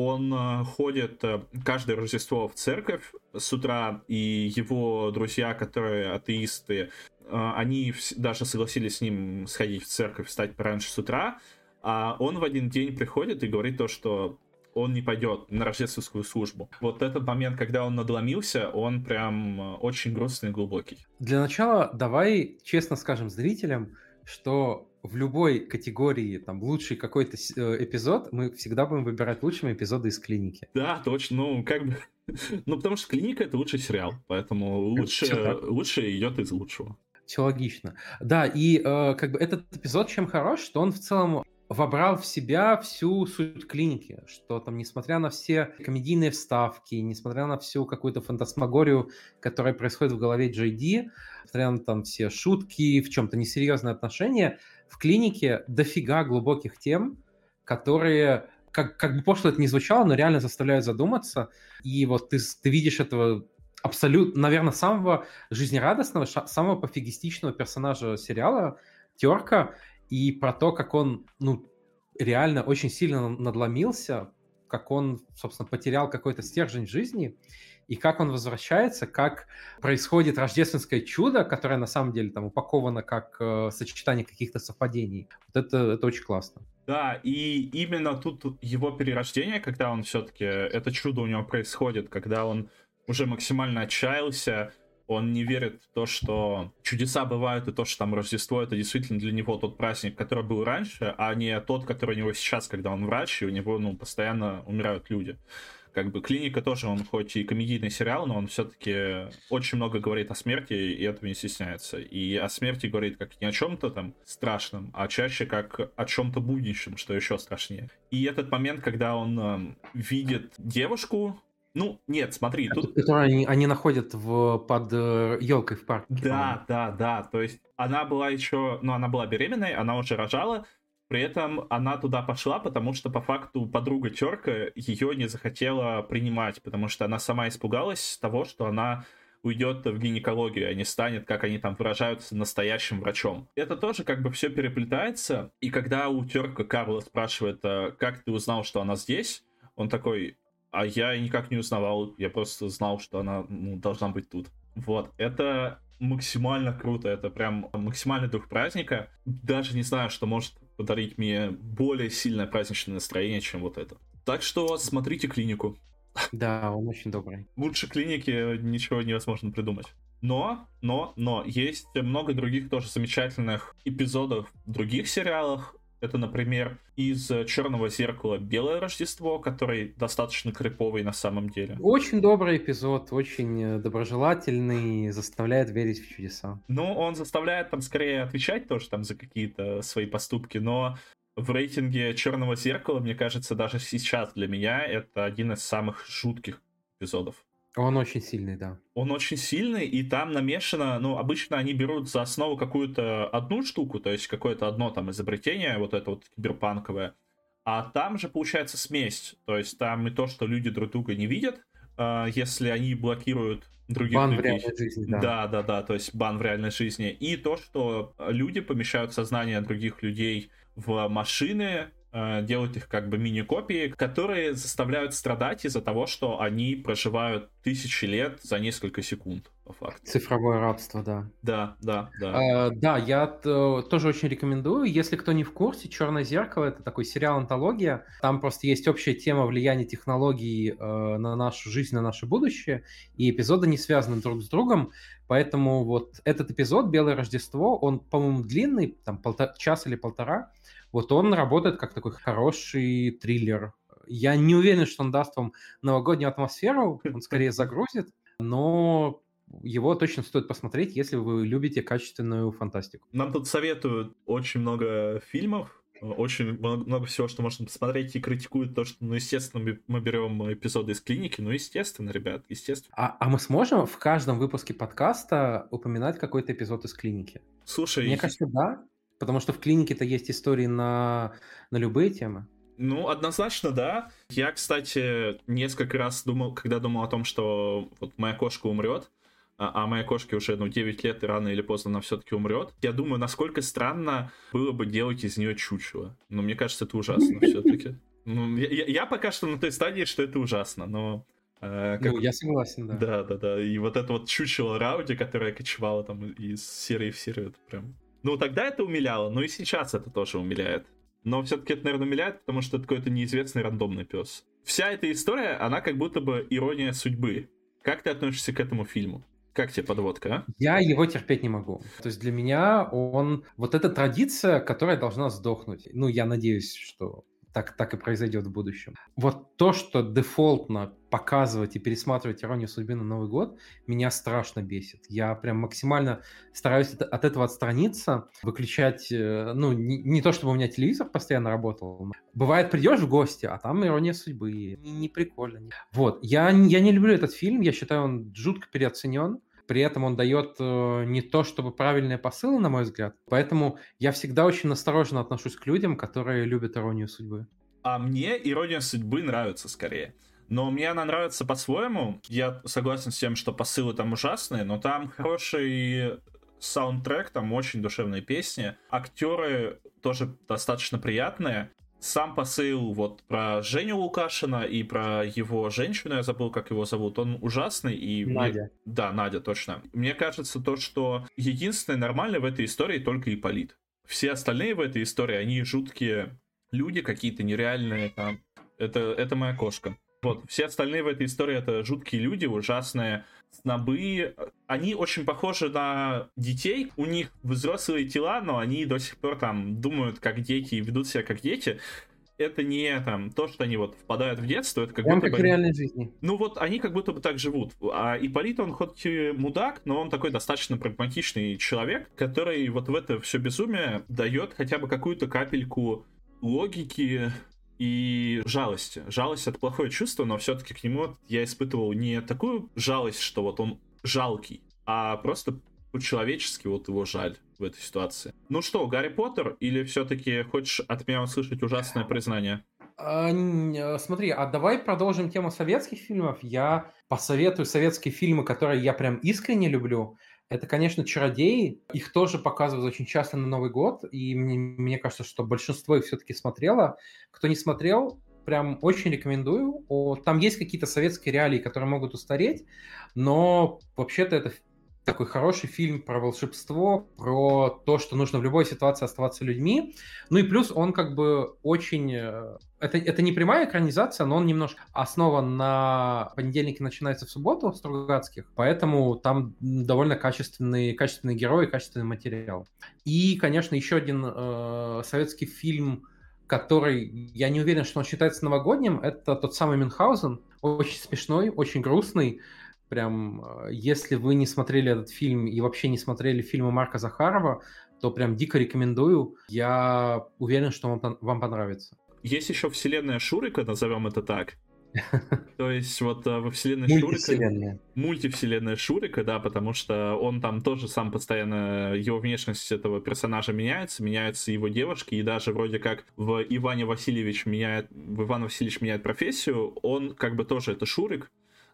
он э, ходит э, каждое Рождество в церковь с утра, и его друзья, которые атеисты, э, они даже согласились с ним сходить в церковь, встать пораньше с утра, а он в один день приходит и говорит то, что он не пойдет на рождественскую службу. Вот этот момент, когда он надломился, он прям очень грустный и глубокий. Для начала давай честно скажем зрителям, что в любой категории, там, лучший какой-то э, эпизод, мы всегда будем выбирать лучшими эпизоды из клиники. Да, точно. Ну, как бы... ну, потому что клиника — это лучший сериал, поэтому лучше, лучше идет из лучшего. Все логично. Да, и э, как бы этот эпизод чем хорош, что он в целом вобрал в себя всю суть клиники, что там, несмотря на все комедийные вставки, несмотря на всю какую-то фантасмагорию, которая происходит в голове Джей Ди, несмотря на там все шутки, в чем-то несерьезные отношения, в клинике дофига глубоких тем, которые, как, как бы пошло это не звучало, но реально заставляют задуматься. И вот ты, ты видишь этого абсолютно, наверное, самого жизнерадостного, самого пофигистичного персонажа сериала, Терка, и про то, как он, ну, реально очень сильно надломился, как он, собственно, потерял какой-то стержень жизни, и как он возвращается, как происходит рождественское чудо, которое на самом деле там упаковано как э, сочетание каких-то совпадений. Вот это, это очень классно. Да, и именно тут его перерождение, когда он все-таки, это чудо у него происходит, когда он уже максимально отчаялся, он не верит в то, что чудеса бывают, и то, что там Рождество, это действительно для него тот праздник, который был раньше, а не тот, который у него сейчас, когда он врач, и у него, ну, постоянно умирают люди. Как бы клиника тоже, он хоть и комедийный сериал, но он все-таки очень много говорит о смерти, и этого не стесняется. И о смерти говорит как не о чем-то там страшном, а чаще как о чем-то будущем, что еще страшнее. И этот момент, когда он э, видит девушку, ну, нет, смотри, тут... Которую они, они находят в, под елкой э, в парке. Да, да, да. То есть она была еще... Ну, она была беременной, она уже рожала. При этом она туда пошла, потому что по факту подруга Терка ее не захотела принимать, потому что она сама испугалась того, что она уйдет в гинекологию, а не станет, как они там выражаются, настоящим врачом. Это тоже как бы все переплетается. И когда у Терка Карла спрашивает, «А как ты узнал, что она здесь, он такой, а я никак не узнавал, я просто знал, что она ну, должна быть тут. Вот, это максимально круто, это прям максимальный дух праздника. Даже не знаю, что может подарить мне более сильное праздничное настроение, чем вот это. Так что смотрите клинику. Да, он очень добрый. Лучше клиники ничего невозможно придумать. Но, но, но, есть много других тоже замечательных эпизодов в других сериалах, это, например, из Черного зеркала Белое Рождество, который достаточно криповый на самом деле. Очень добрый эпизод, очень э, доброжелательный, заставляет верить в чудеса. Ну, он заставляет там скорее отвечать тоже там за какие-то свои поступки, но в рейтинге Черного зеркала, мне кажется, даже сейчас для меня это один из самых жутких эпизодов. Он очень сильный, да. Он очень сильный, и там намешано, ну, обычно они берут за основу какую-то одну штуку, то есть какое-то одно там изобретение, вот это вот киберпанковое, а там же получается смесь, то есть там и то, что люди друг друга не видят, э, если они блокируют других бан людей. в реальной жизни, да. Да, да, да, то есть бан в реальной жизни. И то, что люди помещают сознание других людей в машины, делают их как бы мини-копии, которые заставляют страдать из-за того, что они проживают тысячи лет за несколько секунд, по факту. Цифровое рабство, да. Да, да, да. А, да, я тоже очень рекомендую. Если кто не в курсе, Черное зеркало это такой сериал-антология. Там просто есть общая тема влияния технологий э, на нашу жизнь, на наше будущее, и эпизоды не связаны друг с другом. Поэтому вот этот эпизод Белое Рождество, он, по-моему, длинный, там полтора, час или полтора. Вот он работает как такой хороший триллер. Я не уверен, что он даст вам новогоднюю атмосферу, он скорее загрузит, но его точно стоит посмотреть, если вы любите качественную фантастику. Нам тут советуют очень много фильмов, очень много всего, что можно посмотреть, и критикуют то, что, ну, естественно, мы берем эпизоды из клиники. Ну, естественно, ребят, естественно. А, а мы сможем в каждом выпуске подкаста упоминать какой-то эпизод из клиники? Слушай... Мне кажется, да. Потому что в клинике-то есть истории на, на любые темы. Ну, однозначно, да. Я, кстати, несколько раз думал, когда думал о том, что вот моя кошка умрет, а, а моей кошке уже, ну, 9 лет, и рано или поздно она все-таки умрет. Я думаю, насколько странно было бы делать из нее чучело. Но мне кажется, это ужасно все-таки. Ну, я, я пока что на той стадии, что это ужасно, но... Э, как... Ну, я согласен, да. Да, да, да. И вот это вот чучело Рауди, которое кочевало там из серии в серию, это прям... Ну, тогда это умиляло, но и сейчас это тоже умиляет. Но все-таки это, наверное, умиляет, потому что это какой-то неизвестный рандомный пес. Вся эта история, она как будто бы ирония судьбы. Как ты относишься к этому фильму? Как тебе подводка, а? Я его терпеть не могу. То есть для меня он... Вот эта традиция, которая должна сдохнуть. Ну, я надеюсь, что так, так и произойдет в будущем. Вот то, что дефолтно показывать и пересматривать «Иронию судьбы» на Новый год, меня страшно бесит. Я прям максимально стараюсь от этого отстраниться, выключать, э, ну, не, не то, чтобы у меня телевизор постоянно работал. Бывает, придешь в гости, а там «Ирония судьбы». Не, не прикольно. Вот. Я, я не люблю этот фильм, я считаю, он жутко переоценен. При этом он дает э, не то чтобы правильные посылы, на мой взгляд. Поэтому я всегда очень осторожно отношусь к людям, которые любят иронию судьбы. А мне ирония судьбы нравится скорее. Но мне она нравится по-своему. Я согласен с тем, что посылы там ужасные, но там хороший саундтрек, там очень душевные песни. Актеры тоже достаточно приятные сам посыл вот про Женю Лукашина и про его женщину, я забыл, как его зовут, он ужасный. И Надя. Мне... Да, Надя, точно. Мне кажется, то, что единственное нормальное в этой истории только Иполит. Все остальные в этой истории, они жуткие люди, какие-то нереальные там. Это, это моя кошка. Вот, все остальные в этой истории это жуткие люди, ужасные снобы. Они очень похожи на детей. У них взрослые тела, но они до сих пор там думают как дети и ведут себя как дети. Это не там то, что они вот впадают в детство, это как Прям будто как бы... в реальной жизни. Ну вот они как будто бы так живут. А Ипполит, он хоть и мудак, но он такой достаточно прагматичный человек, который вот в это все безумие дает хотя бы какую-то капельку логики, и жалости. Жалость — это плохое чувство, но все-таки к нему я испытывал не такую жалость, что вот он жалкий, а просто по-человечески вот его жаль в этой ситуации. Ну что, Гарри Поттер, или все-таки хочешь от меня услышать ужасное признание? А, э, смотри, а давай продолжим тему советских фильмов. Я посоветую советские фильмы, которые я прям искренне люблю. Это, конечно, «Чародеи». Их тоже показывают очень часто на Новый год, и мне, мне кажется, что большинство их все-таки смотрело. Кто не смотрел, прям очень рекомендую. Там есть какие-то советские реалии, которые могут устареть, но вообще-то это такой хороший фильм про волшебство, про то, что нужно в любой ситуации оставаться людьми. Ну и плюс он как бы очень... Э, это, это не прямая экранизация, но он немножко основан на понедельнике начинается в субботу Стругацких, поэтому там довольно качественный, качественный герой и качественный материал. И, конечно, еще один э, советский фильм, который, я не уверен, что он считается новогодним, это тот самый Мюнхгаузен, очень смешной, очень грустный, Прям, э, если вы не смотрели этот фильм и вообще не смотрели фильмы Марка Захарова, то прям дико рекомендую. Я уверен, что он вам понравится. Есть еще вселенная Шурика, назовем это так. То есть вот э, во вселенной Шурика... Мультивселенная Шурика, да, потому что он там тоже сам постоянно, его внешность этого персонажа меняется, меняются его девушки, и даже вроде как в Иване Васильевич меняет, в Иван Васильевич меняет профессию, он как бы тоже это Шурик,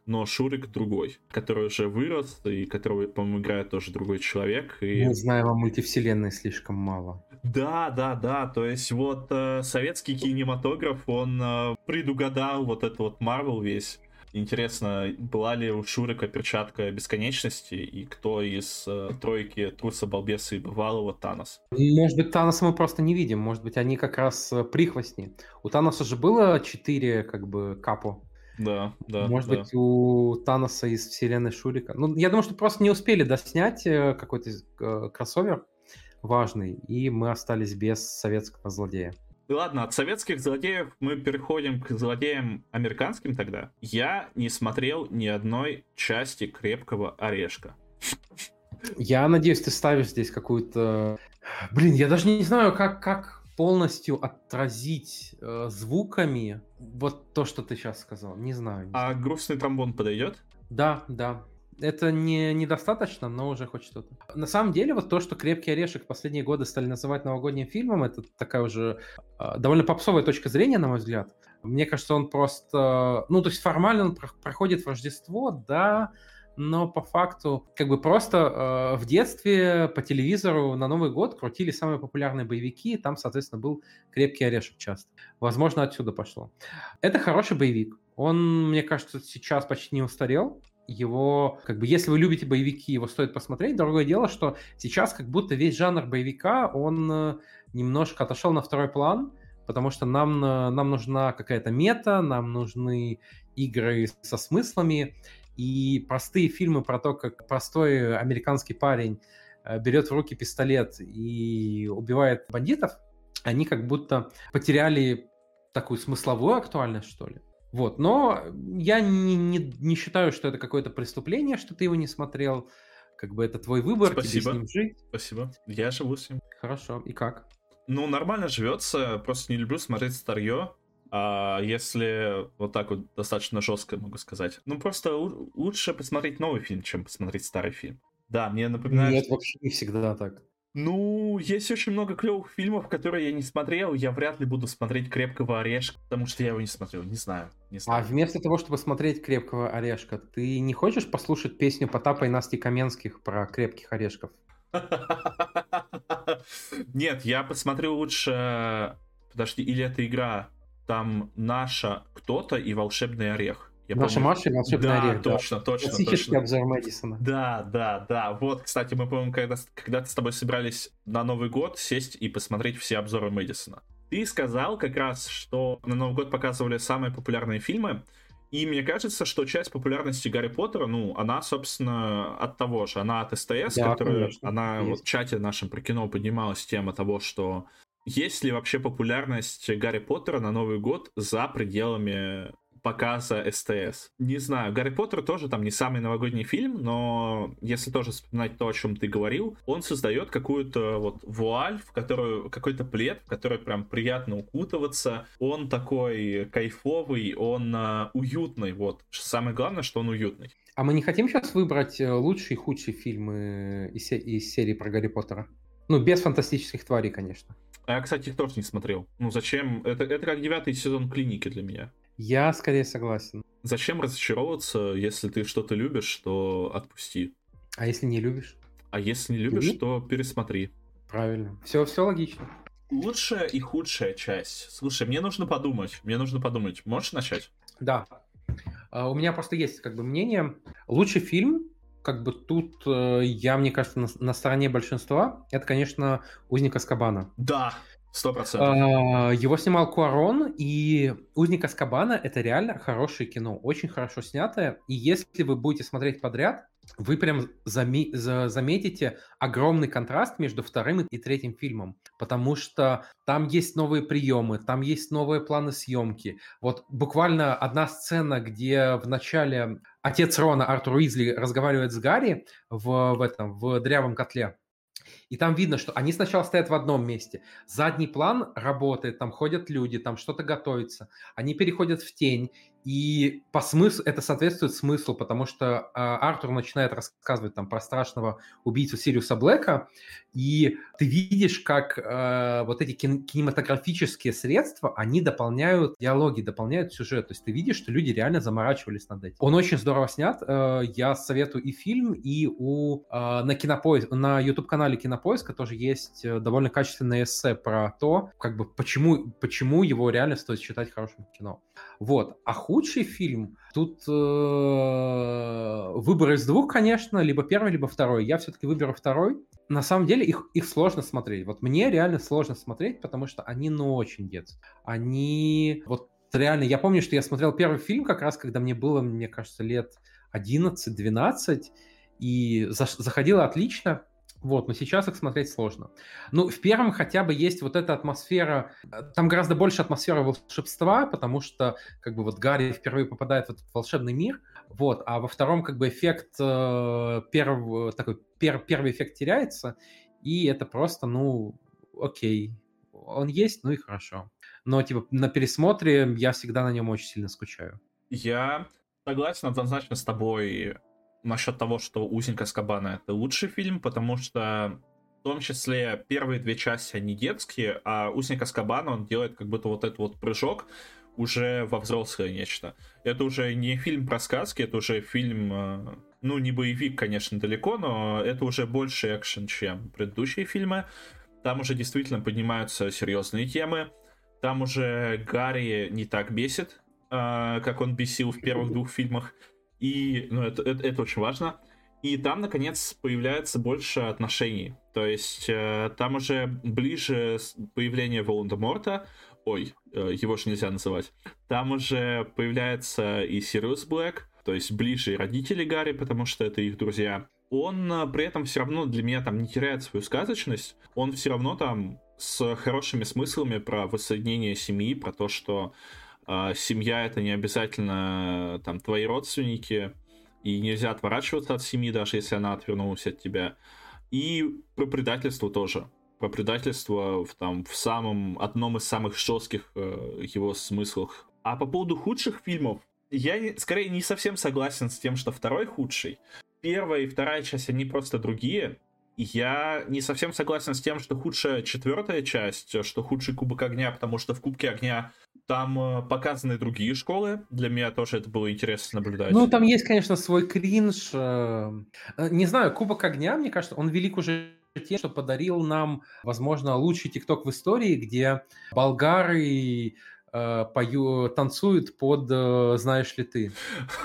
но Шурик другой, который уже вырос, и которого, по-моему, играет тоже другой человек. И... Не знаю, о мультивселенной слишком мало. Да, да, да, то есть вот э, советский кинематограф, он э, предугадал вот этот вот Марвел весь. Интересно, была ли у Шурика перчатка бесконечности, и кто из э, тройки труса, балбеса и бывалого Танос? Может быть, Таноса мы просто не видим, может быть, они как раз э, прихвостни. У Таноса же было четыре, как бы, капо. Да, да. Может да. быть, у Таноса из вселенной Шурика. Ну, я думаю, что просто не успели доснять э, какой-то э, кроссовер важный, и мы остались без советского злодея. Ладно, от советских злодеев мы переходим к злодеям американским тогда. Я не смотрел ни одной части крепкого орешка. Я надеюсь, ты ставишь здесь какую-то... Блин, я даже не знаю, как, как полностью отразить э, звуками вот то, что ты сейчас сказал. Не знаю. Не а знаю. грустный тромбон подойдет? Да, да. Это не недостаточно, но уже хоть что-то. На самом деле, вот то, что «Крепкий орешек» в последние годы стали называть новогодним фильмом, это такая уже э, довольно попсовая точка зрения, на мой взгляд. Мне кажется, он просто... Ну, то есть формально он про- проходит в Рождество, да, но по факту как бы просто э, в детстве по телевизору на Новый год крутили самые популярные боевики, и там, соответственно, был «Крепкий орешек» часто. Возможно, отсюда пошло. Это хороший боевик. Он, мне кажется, сейчас почти не устарел. Его, как бы, если вы любите боевики, его стоит посмотреть. Другое дело, что сейчас как будто весь жанр боевика, он э, немножко отошел на второй план, потому что нам, э, нам нужна какая-то мета, нам нужны игры со смыслами, и простые фильмы про то, как простой американский парень э, берет в руки пистолет и убивает бандитов, они как будто потеряли такую смысловую актуальность, что ли. Вот, но я не, не, не считаю, что это какое-то преступление, что ты его не смотрел. Как бы это твой выбор, Спасибо. тебе с ним жить. Спасибо. Я живу с ним. Хорошо. И как? Ну, нормально живется, просто не люблю смотреть старье. А если вот так вот достаточно жестко могу сказать. Ну, просто лучше посмотреть новый фильм, чем посмотреть старый фильм. Да, мне напоминает... Нет, вообще не всегда так. Ну, есть очень много клевых фильмов, которые я не смотрел. Я вряд ли буду смотреть «Крепкого орешка», потому что я его не смотрел. Не знаю. Не знаю. А вместо того, чтобы смотреть «Крепкого орешка», ты не хочешь послушать песню Потапа и Насти Каменских про крепких орешков? Нет, я посмотрю лучше... Подожди, или это игра? Там наша кто-то и волшебный орех. Я Наша помню... Маша и волшебный да, орех. Точно, да. точно, Классический точно. обзор Мэдисона. Да, да, да. Вот, кстати, мы, по-моему, когда, когда-то с тобой собирались на Новый год сесть и посмотреть все обзоры Мэдисона. Ты сказал как раз, что на Новый год показывали самые популярные фильмы, и мне кажется, что часть популярности Гарри Поттера, ну, она, собственно, от того же. Она от СТС, да, которая, конечно, она есть. в чате нашем про кино поднималась тема того, что есть ли вообще популярность Гарри Поттера на Новый год за пределами показа СТС. Не знаю, Гарри Поттер тоже там не самый новогодний фильм, но если тоже вспоминать то, о чем ты говорил, он создает какую-то вот вуаль, в которую какой-то плед, в который прям приятно укутываться. Он такой кайфовый, он uh, уютный. Вот самое главное, что он уютный. А мы не хотим сейчас выбрать э, лучшие и худшие фильмы из, из серии про Гарри Поттера? Ну, без фантастических тварей, конечно. А я, кстати, их тоже не смотрел. Ну, зачем? Это, это как девятый сезон клиники для меня. Я скорее согласен. Зачем разочаровываться, если ты что-то любишь, то отпусти. А если не любишь? А если не любишь, Люби? то пересмотри. Правильно. Все, все логично. Лучшая и худшая часть. Слушай, мне нужно подумать. Мне нужно подумать. Можешь начать? Да. Uh, у меня просто есть как бы мнение. Лучший фильм, как бы тут uh, я, мне кажется, на, на стороне большинства, это, конечно, «Узник Аскабана». Да, Сто процентов. А, его снимал Куарон, и «Узник Аскабана» — это реально хорошее кино, очень хорошо снятое. И если вы будете смотреть подряд, вы прям заме- заметите огромный контраст между вторым и третьим фильмом, потому что там есть новые приемы, там есть новые планы съемки. Вот буквально одна сцена, где в начале отец Рона, Артур Уизли, разговаривает с Гарри в, в этом, в дрявом котле, и там видно, что они сначала стоят в одном месте. Задний план работает, там ходят люди, там что-то готовится. Они переходят в тень. И по смыслу это соответствует смыслу, потому что э, Артур начинает рассказывать там про страшного убийцу Сириуса Блэка, и ты видишь, как э, вот эти кин- кинематографические средства, они дополняют диалоги, дополняют сюжет. То есть ты видишь, что люди реально заморачивались над этим. Он очень здорово снят. Э, я советую и фильм, и у э, на кинопоиск, на YouTube-канале Кинопоиска тоже есть э, довольно качественное эссе про то, как бы почему, почему его реально стоит считать хорошим кино. Вот. А худший фильм, тут э, выбор из двух, конечно, либо первый, либо второй. Я все-таки выберу второй. На самом деле их, их сложно смотреть. Вот мне реально сложно смотреть, потому что они, ну, очень детские. Они, вот реально, я помню, что я смотрел первый фильм как раз, когда мне было, мне кажется, лет 11-12, и за, заходило отлично. Вот, но сейчас их смотреть сложно. Ну, в первом хотя бы есть вот эта атмосфера, э, там гораздо больше атмосфера волшебства, потому что как бы вот Гарри впервые попадает в этот волшебный мир, вот, а во втором как бы эффект, э, первый, такой, пер, первый эффект теряется, и это просто, ну, окей, он есть, ну и хорошо. Но типа на пересмотре я всегда на нем очень сильно скучаю. Я согласен однозначно с тобой насчет того, что «Узник Аскабана» — это лучший фильм, потому что в том числе первые две части, они детские, а «Узник Аскабана» он делает как будто вот этот вот прыжок уже во взрослое нечто. Это уже не фильм про сказки, это уже фильм, э, ну, не боевик, конечно, далеко, но это уже больше экшен, чем предыдущие фильмы. Там уже действительно поднимаются серьезные темы. Там уже Гарри не так бесит, э, как он бесил в первых двух фильмах. И, ну, это, это, это очень важно. И там, наконец, появляется больше отношений. То есть э, там уже ближе появление Волан-де-Морта, ой, э, его же нельзя называть, там уже появляется и Сириус Блэк, то есть ближе и родители Гарри, потому что это их друзья. Он э, при этом все равно для меня там не теряет свою сказочность, он все равно там с хорошими смыслами про воссоединение семьи, про то, что семья это не обязательно там твои родственники, и нельзя отворачиваться от семьи, даже если она отвернулась от тебя. И про предательство тоже. Про предательство в, там, в самом, одном из самых жестких э, его смыслах. А по поводу худших фильмов, я не, скорее не совсем согласен с тем, что второй худший. Первая и вторая часть, они просто другие. Я не совсем согласен с тем, что худшая четвертая часть, что худший Кубок Огня, потому что в Кубке Огня там э, показаны другие школы. Для меня тоже это было интересно наблюдать. Ну, там есть, конечно, свой кринж. Э, э, не знаю, Кубок Огня, мне кажется, он велик уже тем, что подарил нам, возможно, лучший ТикТок в истории, где болгары пою, танцуют под «Знаешь ли ты?».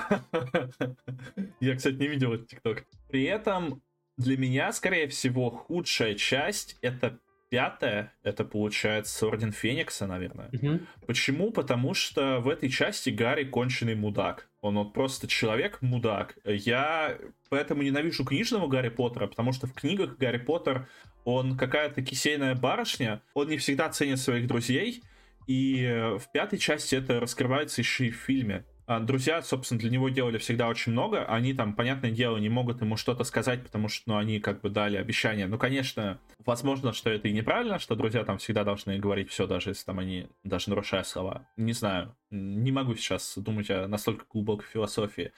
Я, кстати, не видел этот ТикТок. При этом для меня, скорее всего, худшая часть — это пятая, это получается Орден Феникса, наверное. Угу. Почему? Потому что в этой части Гарри конченый мудак. Он вот просто человек-мудак. Я поэтому ненавижу книжного Гарри Поттера, потому что в книгах Гарри Поттер, он какая-то кисейная барышня, он не всегда ценит своих друзей, и в пятой части это раскрывается еще и в фильме. А, друзья, собственно, для него делали всегда очень много. Они там, понятное дело, не могут ему что-то сказать, потому что, ну, они как бы дали обещание. Ну, конечно, возможно, что это и неправильно, что друзья там всегда должны говорить все, даже если там они, даже нарушая слова. Не знаю, не могу сейчас думать о настолько глубокой философии.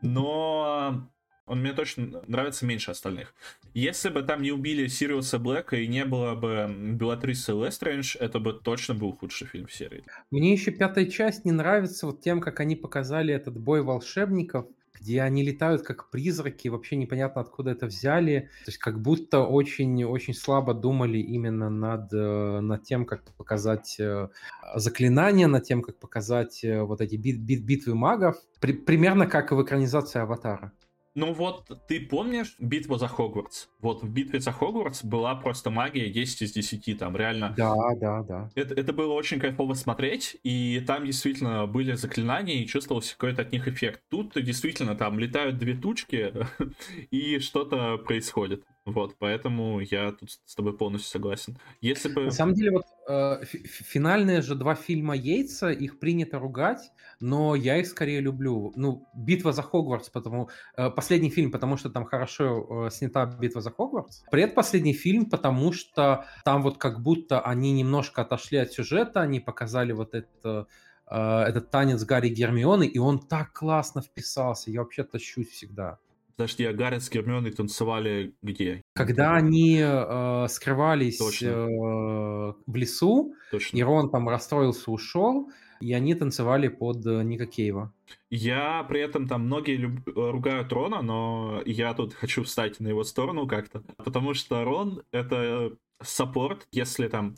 Но он мне точно нравится меньше остальных. Если бы там не убили Сириуса Блэка и не было бы Белатрисы Лестрендж, это бы точно был худший фильм в серии. Мне еще пятая часть не нравится вот тем, как они показали этот бой волшебников, где они летают как призраки, вообще непонятно откуда это взяли. То есть как будто очень-очень слабо думали именно над, э, над тем, как показать э, заклинания, над тем, как показать э, вот эти бит, бит, битвы магов. При, примерно как в экранизации Аватара. Ну вот, ты помнишь битву за Хогвартс? Вот в битве за Хогвартс была просто магия 10 из 10, там реально. Да, да, да. Это, это было очень кайфово смотреть, и там действительно были заклинания, и чувствовался какой-то от них эффект. Тут действительно там летают две тучки, и что-то происходит. Вот, поэтому я тут с тобой полностью согласен. Если бы... На самом деле, вот э, финальные же два фильма Йейтса, их принято ругать, но я их скорее люблю. Ну, «Битва за Хогвартс», потому... Э, последний фильм, потому что там хорошо э, снята «Битва за Хогвартс». Предпоследний фильм, потому что там вот как будто они немножко отошли от сюжета, они показали вот это э, этот танец Гарри Гермионы, и он так классно вписался. Я вообще тащусь всегда. Подожди, а Гаррет с Гермионой танцевали где? Когда они э, скрывались э, в лесу, Точно. и Рон там расстроился, ушел, и они танцевали под э, Ника Кейва. Я при этом там многие люб... ругают Рона, но я тут хочу встать на его сторону как-то, потому что Рон — это саппорт, если там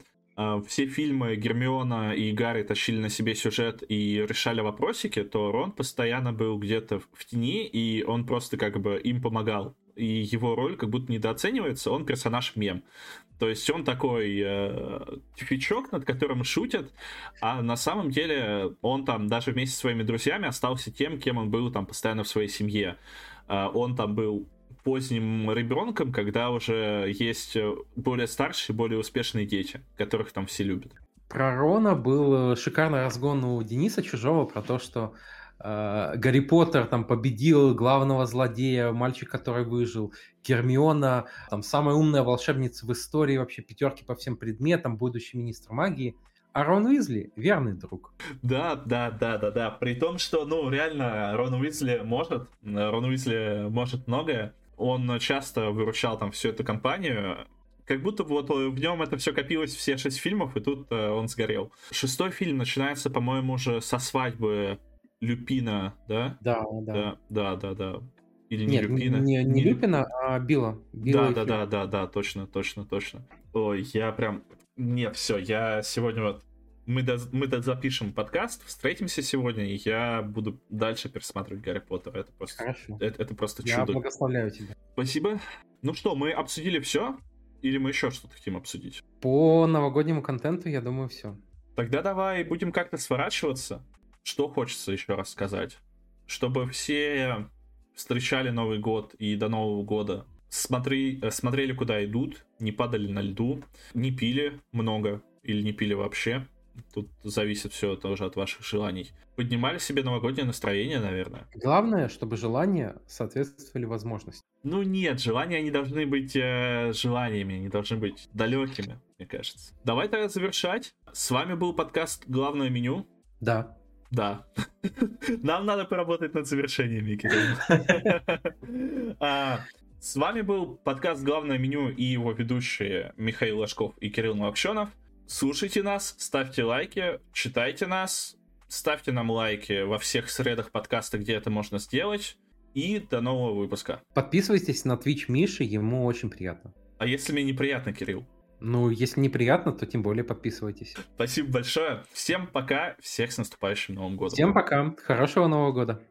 все фильмы Гермиона и Гарри тащили на себе сюжет и решали вопросики, то Рон постоянно был где-то в тени, и он просто как бы им помогал. И его роль как будто недооценивается, он персонаж-мем. То есть он такой э, фичок, над которым шутят, а на самом деле он там даже вместе со своими друзьями остался тем, кем он был там постоянно в своей семье. Э, он там был поздним ребенком, когда уже есть э, более старшие, более успешные дети, которых там все любят. Про Рона был э, шикарный разгон у Дениса Чужого про то, что э, Гарри Поттер там победил главного злодея, мальчик, который выжил, Гермиона, там самая умная волшебница в истории, вообще пятерки по всем предметам, будущий министр магии. А Рон Уизли верный друг. Да, да, да, да, да. При том, что, ну, реально, Рон Уизли может, Рон Уизли может многое он часто выручал там всю эту компанию, как будто вот в нем это все копилось все шесть фильмов, и тут э, он сгорел. Шестой фильм начинается, по-моему, уже со свадьбы Люпина, да? Да, да. Да, да, да, да. Или не Нет, Люпина? не, не Не Лю- Люпина, а Билла. Билла Да, да, да, да, да, точно, точно, точно. Ой, я прям... Нет, все, я сегодня вот... Мы, доз- мы доз- запишем подкаст, встретимся сегодня, и я буду дальше пересматривать Гарри Поттера. Это просто, Хорошо. это, это просто Я чудо. благословляю тебя. Спасибо. Ну что, мы обсудили все? Или мы еще что-то хотим обсудить? По новогоднему контенту, я думаю, все. Тогда давай будем как-то сворачиваться. Что хочется еще раз сказать? Чтобы все встречали Новый год и до Нового года смотри, смотрели, куда идут, не падали на льду, не пили много или не пили вообще. Тут зависит все тоже от ваших желаний. Поднимали себе новогоднее настроение, наверное. Главное, чтобы желания соответствовали возможности. Ну нет, желания они должны быть э, желаниями, они должны быть далекими, мне кажется. Давай тогда завершать. С вами был подкаст «Главное меню». Да. Да. Нам надо поработать над завершениями, Кирилл. А, С вами был подкаст «Главное меню» и его ведущие Михаил Ложков и Кирилл Новокщенов. Слушайте нас, ставьте лайки, читайте нас, ставьте нам лайки во всех средах подкаста, где это можно сделать. И до нового выпуска. Подписывайтесь на Twitch Миши, ему очень приятно. А если мне неприятно, Кирилл? Ну, если неприятно, то тем более подписывайтесь. Спасибо большое. Всем пока. Всех с наступающим Новым годом. Всем пока. Хорошего Нового года.